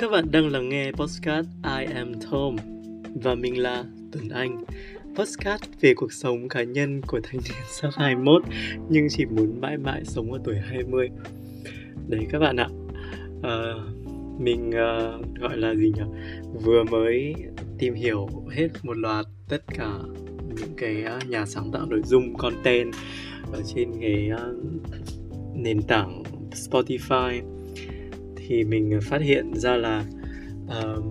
Các bạn đang lắng nghe podcast I am Tom và mình là Tuấn Anh. Podcast về cuộc sống cá nhân của thanh niên sắp 21 nhưng chỉ muốn mãi mãi sống ở tuổi 20. Đấy các bạn ạ. À, mình uh, gọi là gì nhỉ? Vừa mới tìm hiểu hết một loạt tất cả những cái uh, nhà sáng tạo nội dung content ở trên cái uh, nền tảng Spotify thì mình phát hiện ra là uh,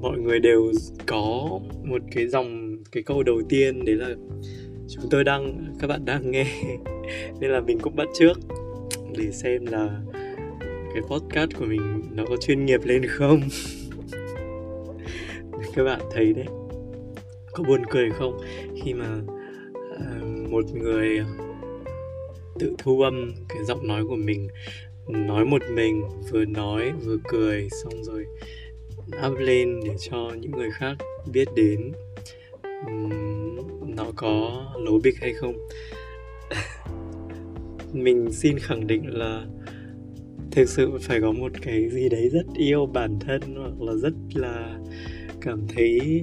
mọi người đều có một cái dòng cái câu đầu tiên đấy là chúng tôi đang các bạn đang nghe. Nên là mình cũng bắt trước để xem là cái podcast của mình nó có chuyên nghiệp lên không. Các bạn thấy đấy có buồn cười không? Khi mà uh, một người tự thu âm cái giọng nói của mình nói một mình vừa nói vừa cười xong rồi up lên để cho những người khác biết đến. Um, nó có lố bịch hay không? Mình xin khẳng định là thực sự phải có một cái gì đấy rất yêu bản thân hoặc là rất là cảm thấy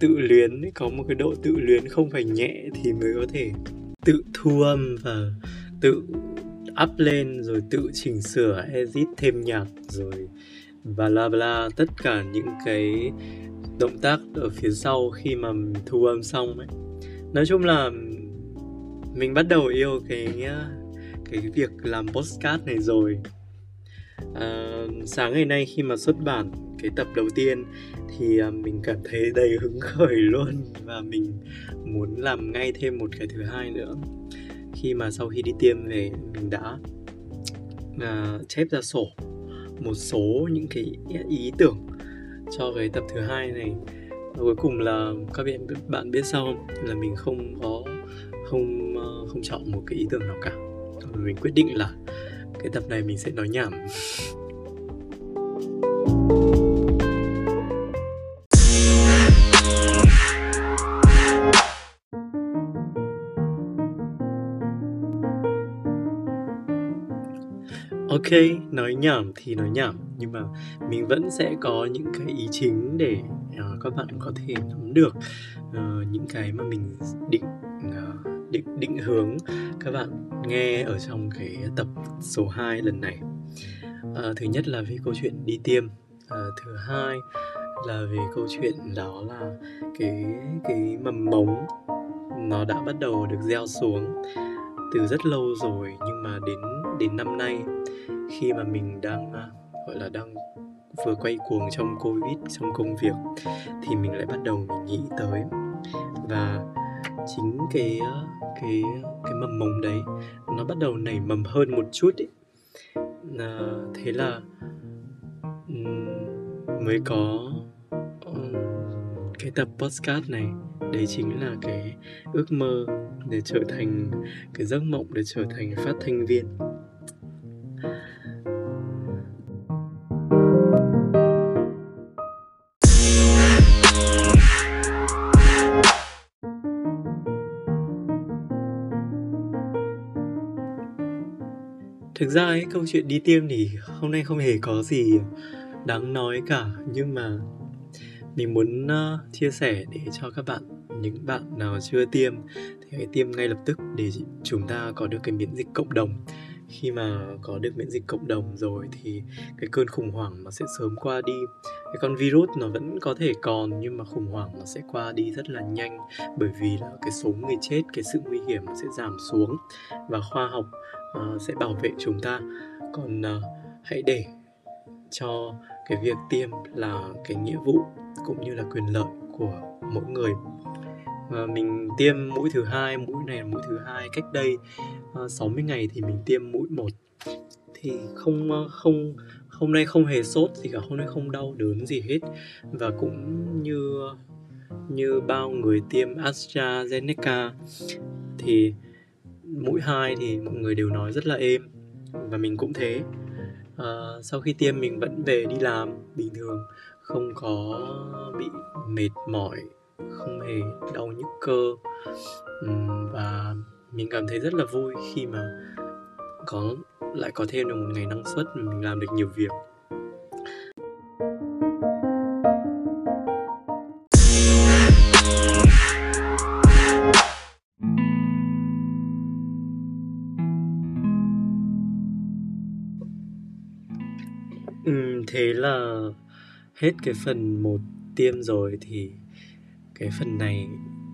tự luyến có một cái độ tự luyến không phải nhẹ thì mới có thể tự thu âm và tự up lên rồi tự chỉnh sửa edit thêm nhạc rồi bla bla tất cả những cái động tác ở phía sau khi mà thu âm xong ấy. Nói chung là mình bắt đầu yêu cái cái việc làm postcard này rồi. À, sáng ngày nay khi mà xuất bản cái tập đầu tiên thì à, mình cảm thấy đầy hứng khởi luôn và mình muốn làm ngay thêm một cái thứ hai nữa khi mà sau khi đi tiêm về mình đã uh, chép ra sổ một số những cái ý tưởng cho cái tập thứ hai này. Và cuối cùng là các bạn bạn biết sao không? Là mình không có không ờ, không chọn một cái ý tưởng nào cả. Mình quyết định là cái tập này mình sẽ nói nhảm. ok nói nhảm thì nói nhảm nhưng mà mình vẫn sẽ có những cái ý chính để uh, các bạn có thể nắm được uh, những cái mà mình định uh, định định hướng các bạn nghe ở trong cái tập số 2 lần này. Uh, thứ nhất là về câu chuyện đi tiêm uh, thứ hai là về câu chuyện đó là cái cái mầm mống nó đã bắt đầu được gieo xuống từ rất lâu rồi nhưng mà đến đến năm nay khi mà mình đang à, gọi là đang vừa quay cuồng trong covid trong công việc thì mình lại bắt đầu mình nghĩ tới. Và chính cái à, cái cái mầm mống đấy nó bắt đầu nảy mầm hơn một chút ấy à, thế là mới có cái tập podcast này. Đấy chính là cái ước mơ để trở thành cái giấc mộng để trở thành phát thanh viên. Thực ra ấy câu chuyện đi tiêm thì hôm nay không hề có gì đáng nói cả nhưng mà mình muốn uh, chia sẻ để cho các bạn những bạn nào chưa tiêm thì hãy tiêm ngay lập tức để chúng ta có được cái miễn dịch cộng đồng. Khi mà có được miễn dịch cộng đồng rồi thì cái cơn khủng hoảng nó sẽ sớm qua đi. Cái con virus nó vẫn có thể còn nhưng mà khủng hoảng nó sẽ qua đi rất là nhanh bởi vì là cái số người chết cái sự nguy hiểm nó sẽ giảm xuống. Và khoa học uh, sẽ bảo vệ chúng ta. Còn uh, hãy để cho cái việc tiêm là cái nghĩa vụ cũng như là quyền lợi của mỗi người. Và mình tiêm mũi thứ hai mũi này là mũi thứ hai cách đây ờ, uh, 60 ngày thì mình tiêm mũi một. Thì không không hôm nay không hề sốt gì cả hôm nay không đau đớn gì hết. Và cũng như như bao người tiêm AstraZeneca thì mũi hai thì mọi người đều nói rất là êm và mình cũng thế. À, sau khi tiêm mình vẫn về đi làm bình thường không có bị mệt mỏi không hề đau nhức cơ. Và mình cảm thấy rất là vui khi mà có lại có thêm được một ngày năng suất mình làm được nhiều việc. Là hết cái phần một tiêm rồi thì cái phần này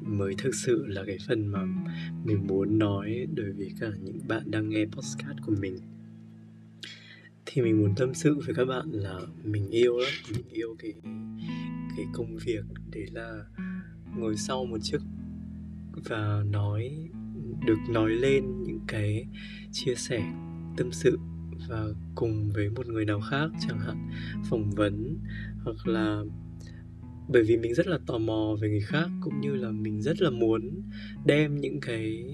mới thực sự là cái phần mà mình muốn nói đối với cả những bạn đang nghe podcast của mình. Thì mình muốn tâm sự với các bạn là mình yêu lắm, mình yêu cái cái công việc đấy là ngồi sau một chiếc và nói, được nói lên những cái chia sẻ, tâm sự và cùng với một người nào khác chẳng hạn phỏng vấn hoặc là bởi vì mình rất là tò mò về người khác cũng như là mình rất là muốn đem những cái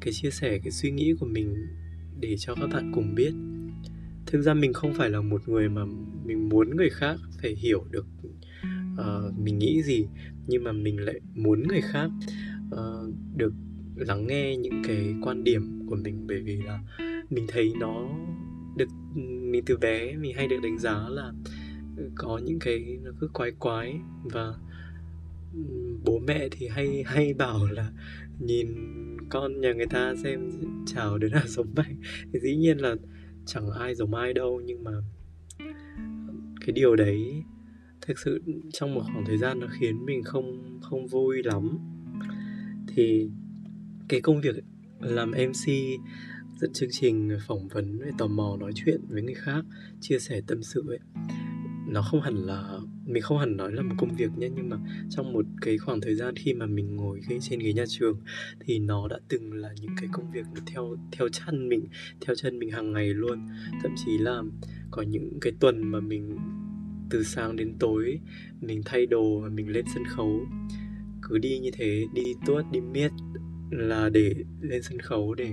cái chia sẻ cái suy nghĩ của mình để cho các bạn cùng biết. Thực ra mình không phải là một người mà mình muốn người khác phải hiểu được uh, mình nghĩ gì nhưng mà mình lại muốn người khác uh, được lắng nghe những cái quan điểm của mình. Bởi vì là mình thấy nó mình từ bé mình hay được đánh giá là có những cái nó cứ quái quái và bố mẹ thì hay hay bảo là nhìn con nhà người ta xem chào đứa nào giống mày. Thì dĩ nhiên là chẳng ai giống ai đâu nhưng mà cái điều đấy thực sự trong một khoảng thời gian nó khiến mình không không vui lắm. Thì cái công việc làm mc dẫn chương trình phỏng vấn về tò mò nói chuyện với người khác, chia sẻ tâm sự ấy. Nó không hẳn là, mình không hẳn nói là một công việc nhé, nhưng mà trong một cái khoảng thời gian khi mà mình ngồi trên ghế nhà trường thì nó đã từng là những cái công việc theo theo chân mình, theo chân mình hàng ngày luôn. Thậm chí là có những cái tuần mà mình từ sáng đến tối, mình thay đồ và mình lên sân khấu. Cứ đi như thế, đi tuốt, đi miết là để lên sân khấu để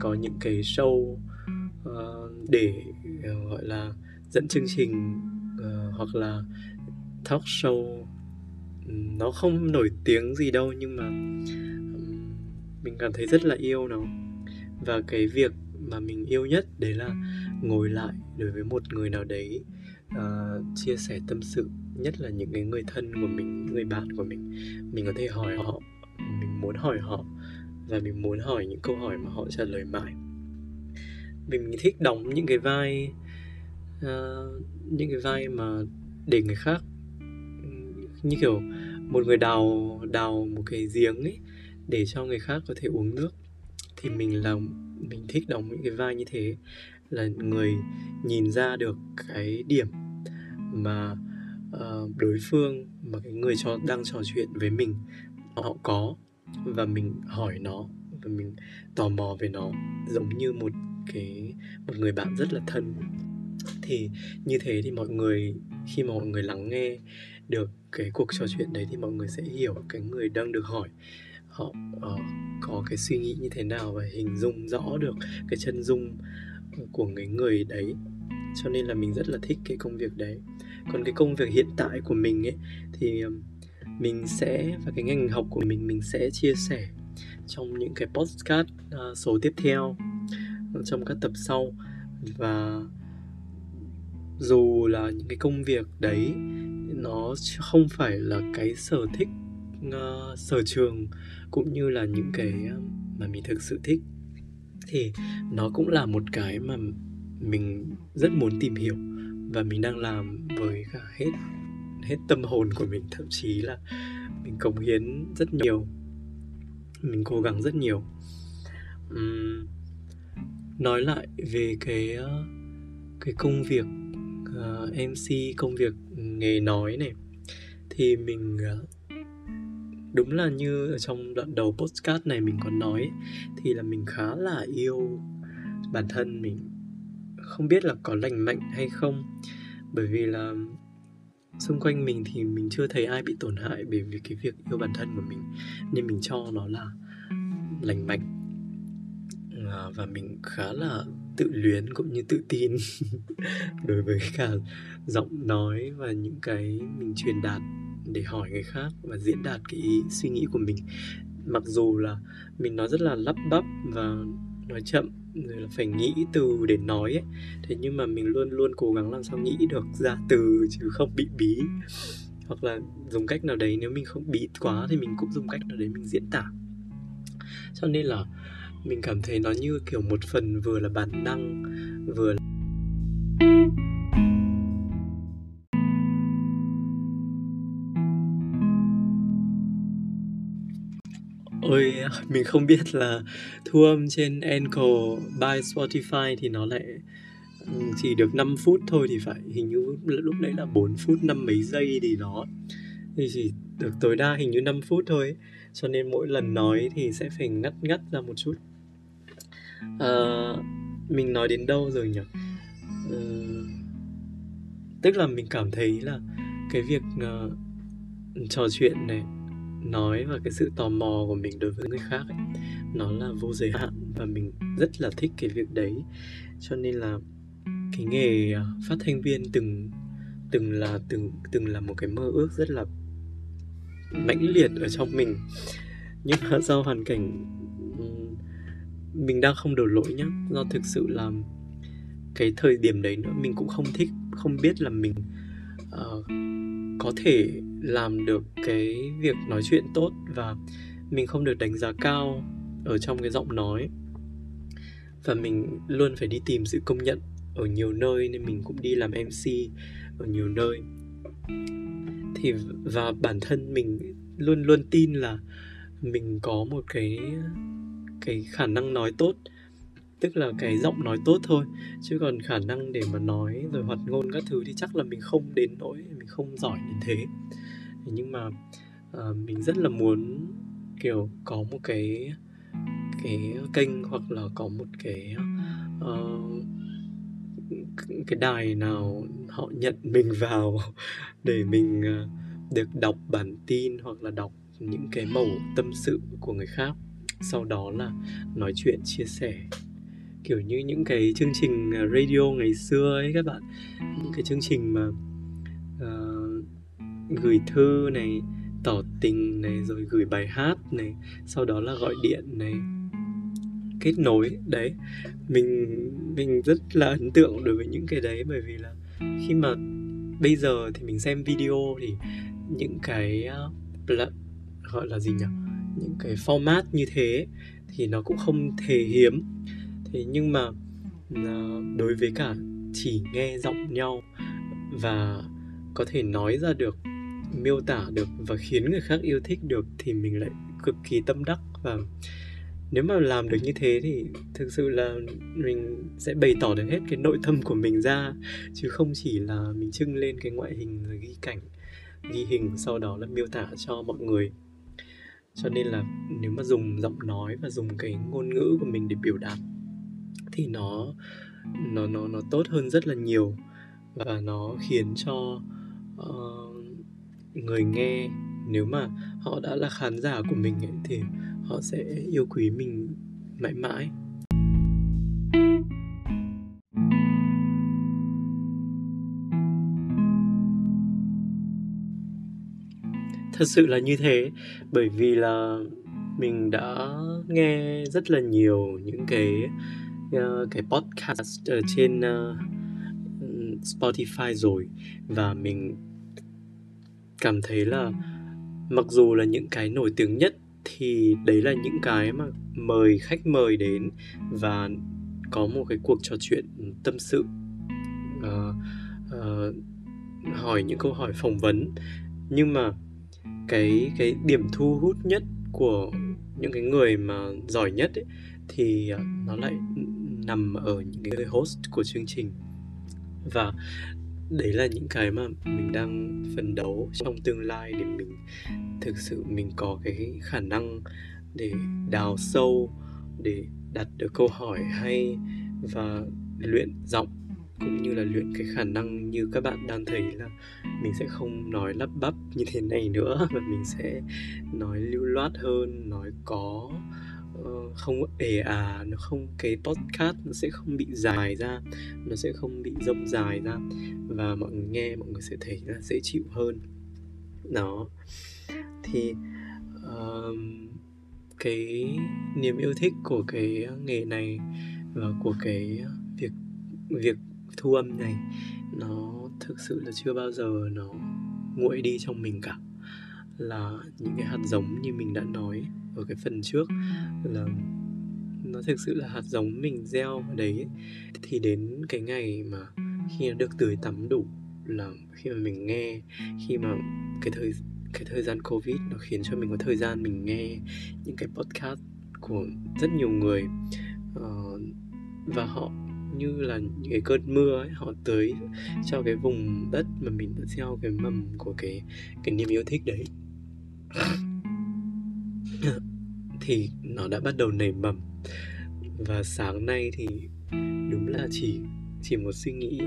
có những cái show uh, để uh, gọi là dẫn chương trình uh, hoặc là talk show. Nó không nổi tiếng gì đâu nhưng mà um, mình cảm thấy rất là yêu nó. Và cái việc mà mình yêu nhất đấy là ngồi lại đối với một người nào đấy uh, chia sẻ tâm sự nhất là những cái người thân của mình người bạn của mình. Mình có thể hỏi họ mình muốn hỏi họ và mình muốn hỏi những câu hỏi mà họ trả lời mãi. Mình thích đóng những cái vai uh, những cái vai mà để người khác như kiểu một người đào đào một cái giếng ấy để cho người khác có thể uống nước. Thì mình là mình thích đóng những cái vai như thế là người nhìn ra được cái điểm mà uh, đối phương mà cái người cho đang trò chuyện với mình họ có và mình hỏi nó và mình tò mò về nó giống như một cái một người bạn rất là thân. Thì như thế thì mọi người khi mà mọi người lắng nghe được cái cuộc trò chuyện đấy thì mọi người sẽ hiểu cái người đang được hỏi. Họ uh, có cái suy nghĩ như thế nào và hình dung rõ được cái chân dung của người người đấy. Cho nên là mình rất là thích cái công việc đấy. Còn cái công việc hiện tại của mình ấy thì mình sẽ và cái ngành học của mình mình sẽ chia sẻ trong những cái podcast uh, số tiếp theo trong các tập sau. Và dù là những cái công việc đấy nó không phải là cái sở thích uh, sở trường cũng như là những cái à, mà mình thực sự thích thì nó cũng là một cái mà mình rất muốn tìm hiểu và mình đang làm với cả hết hết tâm hồn của mình thậm chí là mình cống hiến rất nhiều. Mình cố gắng rất nhiều. Uhm, nói lại về cái ờ, cái công việc ờ, uh, mc công việc nghề nói này thì mình uh, đúng là như ở trong đoạn đầu postcard này mình còn nói thì là mình khá là yêu bản thân mình. Không biết là có lành mạnh hay không bởi vì là xung quanh mình thì mình chưa thấy ai bị tổn hại bởi vì cái việc yêu bản thân của mình. Nên mình cho nó là lành mạnh à, và mình khá là tự luyến cũng như tự tin đối với cả giọng nói và những cái mình truyền đạt để hỏi người khác và diễn đạt cái ý, suy nghĩ của mình. Mặc dù là mình nói rất là lắp bắp và nói chậm, rồi là phải nghĩ từ để nói ấy. Thế nhưng mà mình luôn luôn cố gắng làm sao nghĩ được ra từ chứ không bị bí. Hoặc là dùng cách nào đấy, nếu mình không bí quá thì mình cũng dùng cách nào đấy mình diễn tả. Cho nên là mình cảm thấy nó như kiểu một phần vừa là bản năng, vừa là ôi mình không biết là thu âm trên Anchor by Spotify thì nó lại ừ, chỉ được 5 phút thôi thì phải. Hình như lúc đấy là 4 phút năm mấy giây thì nó thì chỉ được tối đa hình như 5 phút thôi. Cho nên mỗi lần nói thì sẽ phải ngắt ngắt ra một chút. À, mình nói đến đâu rồi nhỉ? À, tức là mình cảm thấy là cái việc uh, trò chuyện này nói và cái sự tò mò của mình đối với người khác ấy, nó là vô giới hạn và mình rất là thích cái việc đấy. Cho nên là cái nghề à, phát thanh viên từng từng là từng từng là một cái mơ ước rất là mãnh liệt ở trong mình. Nhưng mà do hoàn cảnh mình đang không đổ lỗi nhá do thực sự là cái thời điểm đấy nữa mình cũng không thích không biết là mình uh, có thể làm được cái việc nói chuyện tốt và mình không được đánh giá cao ở trong cái giọng nói. Và mình luôn phải đi tìm sự công nhận ở nhiều nơi nên mình cũng đi làm mc ở nhiều nơi. Thì và bản thân mình luôn luôn tin là mình có một cái cái khả năng nói tốt tức là cái giọng nói tốt thôi. Chứ còn khả năng để mà nói rồi hoạt ngôn các thứ thì chắc là mình không đến nỗi mình không giỏi đến thế. Nhưng mà uh, mình rất là muốn kiểu có một cái cái kênh hoặc là có một cái uh, cái đài nào họ nhận mình vào để mình uh, được đọc bản tin hoặc là đọc những cái mẩu tâm sự của người khác. Sau đó là nói chuyện chia sẻ kiểu như những cái chương trình à, radio ngày xưa ấy các bạn. Những cái chương trình mà uh, gửi thư này tỏ tình này rồi gửi bài hát này sau đó là gọi điện này kết nối. Đấy mình mình rất là ấn tượng đối với những cái đấy bởi vì là khi mà bây giờ thì mình xem video thì những cái uh, gọi là gì nhỉ? Những cái format như thế thì nó cũng không thể hiếm thế nhưng mà à, đối với cả chỉ nghe giọng nhau và có thể nói ra được, miêu tả được và khiến người khác yêu thích được thì mình lại cực kỳ tâm đắc và nếu mà làm được như thế thì thực sự là mình sẽ bày tỏ được hết cái nội tâm của mình ra, chứ không chỉ là mình trưng lên cái ngoại hình rồi ghi cảnh, ghi hình sau đó là miêu tả cho mọi người. Cho nên là nếu mà dùng giọng nói và dùng cái ngôn ngữ của mình để biểu đạt thì nó nó nó nó tốt hơn rất là nhiều. Và nó khiến cho uh, người nghe nếu mà họ đã là khán giả của mình ấy, thì họ sẽ yêu quý mình mãi mãi. Thật sự là như thế bởi vì là mình đã nghe rất là nhiều những cái uh, cái podcast ở trên uh, Spotify rồi. Và mình cảm thấy là mặc dù là những cái nổi tiếng nhất thì đấy là những cái mà mời khách mời đến và có một cái cuộc trò chuyện tâm sự uh, uh, hỏi những câu hỏi phỏng vấn. Nhưng mà cái cái điểm thu hút nhất của những cái người mà giỏi nhất ấy, thì nó lại nằm ở những cái host của chương trình. Và đấy là những cái mà mình đang phấn đấu trong tương lai để mình thực sự mình có cái khả năng để đào sâu để đặt được câu hỏi hay và luyện giọng cũng như là luyện cái khả năng như các bạn đang thấy là mình sẽ không nói lắp bắp như thế này nữa và mình sẽ nói lưu loát hơn nói có uh, Ờ, không ề à nó không cái podcast nó sẽ không bị dài ra. Nó sẽ không bị rông dài ra. Và mọi người nghe mọi người sẽ thấy là dễ chịu hơn. Đó. Thì uh, cái niềm yêu thích của cái nghề này và của cái việc việc thu âm này nó thực sự là chưa bao giờ nó nguội đi trong mình cả. Là những cái hạt giống như mình đã nói ở cái phần trước là nó thực sự là hạt giống mình gieo ở đấy thì đến cái ngày mà khi nó được tưới tắm đủ là khi mà mình nghe khi mà cái thời cái thời gian covid nó khiến cho mình có thời gian mình nghe những cái podcast của rất nhiều người uh, và họ như là những cái cơn mưa ấy họ tới cho cái vùng đất mà mình đã gieo cái mầm của cái cái niềm yêu thích đấy thì nó đã bắt đầu nảy mầm. Và sáng nay thì đúng là chỉ chỉ một suy nghĩ,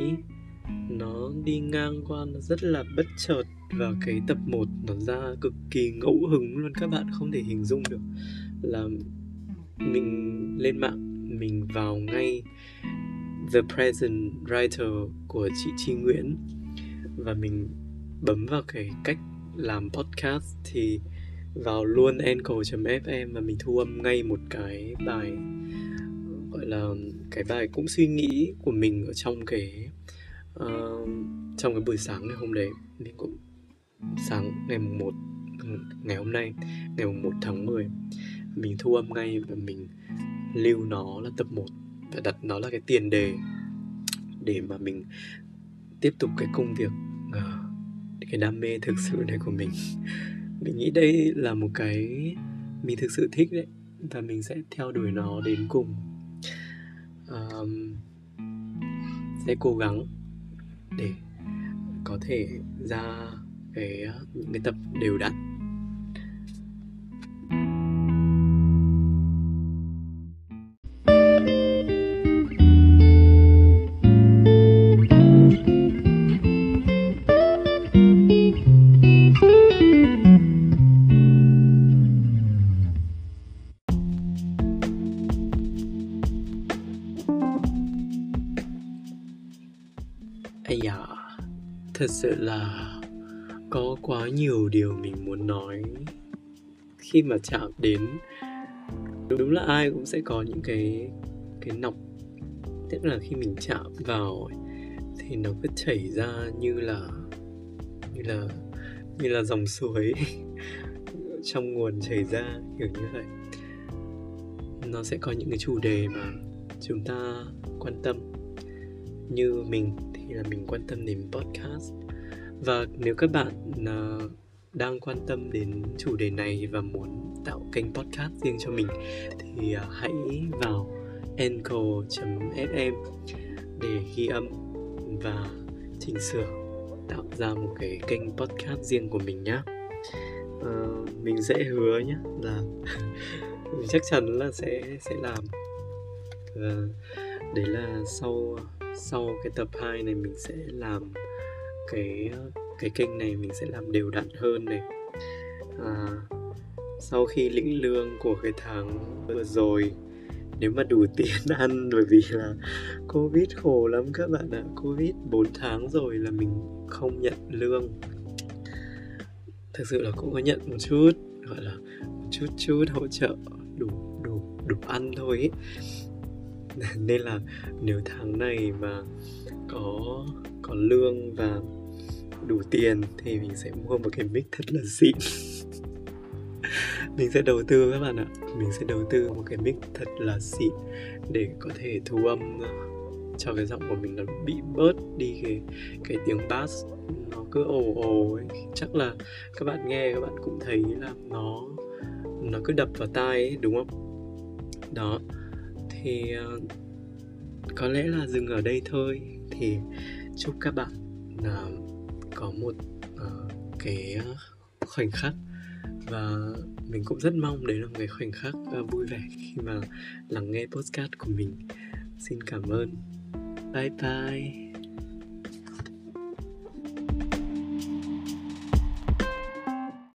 nó đi ngang qua, nó rất là bất chợt. Và cái tập 1 nó ra cực kỳ ngẫu hứng luôn, các bạn không thể hình dung được là mình lên mạng, mình vào ngay The Present Writer của chị Chi Nguyễn. Và mình bấm vào cái cách làm podcast thì vào luôn anchor.fm và mình thu âm ngay một cái bài gọi là cái bài cũng suy nghĩ của mình ở trong cái uh, trong cái buổi sáng ngày hôm đấy. Mình cũng sáng ngày mùng 1 ngày hôm nay ngày mùng 1 tháng 10 mình thu âm ngay và mình lưu nó là tập 1 và đặt nó là cái tiền đề để mà mình tiếp tục cái công việc uh, cái đam mê thực sự này của mình mình nghĩ đây là một cái mình thực sự thích đấy và mình sẽ theo đuổi nó đến cùng. Um, sẽ cố gắng để có thể ra cái những cái tập đều đặn. Ây da, thật sự là có quá nhiều điều mình muốn nói. Khi mà chạm đến đúng là ai cũng sẽ có những cái cái nọc. Tức là khi mình chạm vào thì nó cứ chảy ra như là như là như là dòng suối. Trong nguồn chảy ra kiểu như vậy. Nó sẽ có những cái chủ đề mà chúng ta quan tâm như mình thì là mình quan tâm đến podcast. Và nếu các bạn uh, đang quan tâm đến chủ đề này và muốn tạo kênh podcast riêng cho mình thì uh, hãy vào anchor.fm để ghi âm và chỉnh sửa tạo ra một cái kênh podcast riêng của mình nhé uh, ờ, mình sẽ hứa nhé là chắc chắn là sẽ sẽ làm. Và đấy là sau sau cái tập 2 này mình sẽ làm cái cái kênh này mình sẽ làm đều đặn hơn này. À, sau khi lĩnh lương của cái tháng vừa rồi nếu mà đủ tiền ăn bởi vì là covid khổ lắm các bạn ạ. Covid 4 tháng rồi là mình không nhận lương. Thực sự là cũng có nhận một chút gọi là một chút chút hỗ trợ đủ đủ đủ ăn thôi ấy. nên là nếu tháng này mà có có lương và đủ tiền thì mình sẽ mua một cái mic thật là xịn. Mình sẽ đầu tư các bạn ạ. Mình sẽ đầu tư một cái mic thật là xịn để có thể thu âm ờ, cho cái giọng của mình nó bị bớt đi cái cái tiếng bass. Nó cứ ồ ồ ấy. Chắc là các bạn nghe các bạn cũng thấy là nó nó cứ đập vào tai ấy, đúng không? Đó thì uh, có lẽ là dừng ở đây thôi. Thì chúc các bạn uh, có một uh, cái khoảnh khắc và mình cũng rất mong đấy là một cái khoảnh khắc uh, vui vẻ khi mà lắng nghe podcast của mình. Xin cảm ơn. Bye bye.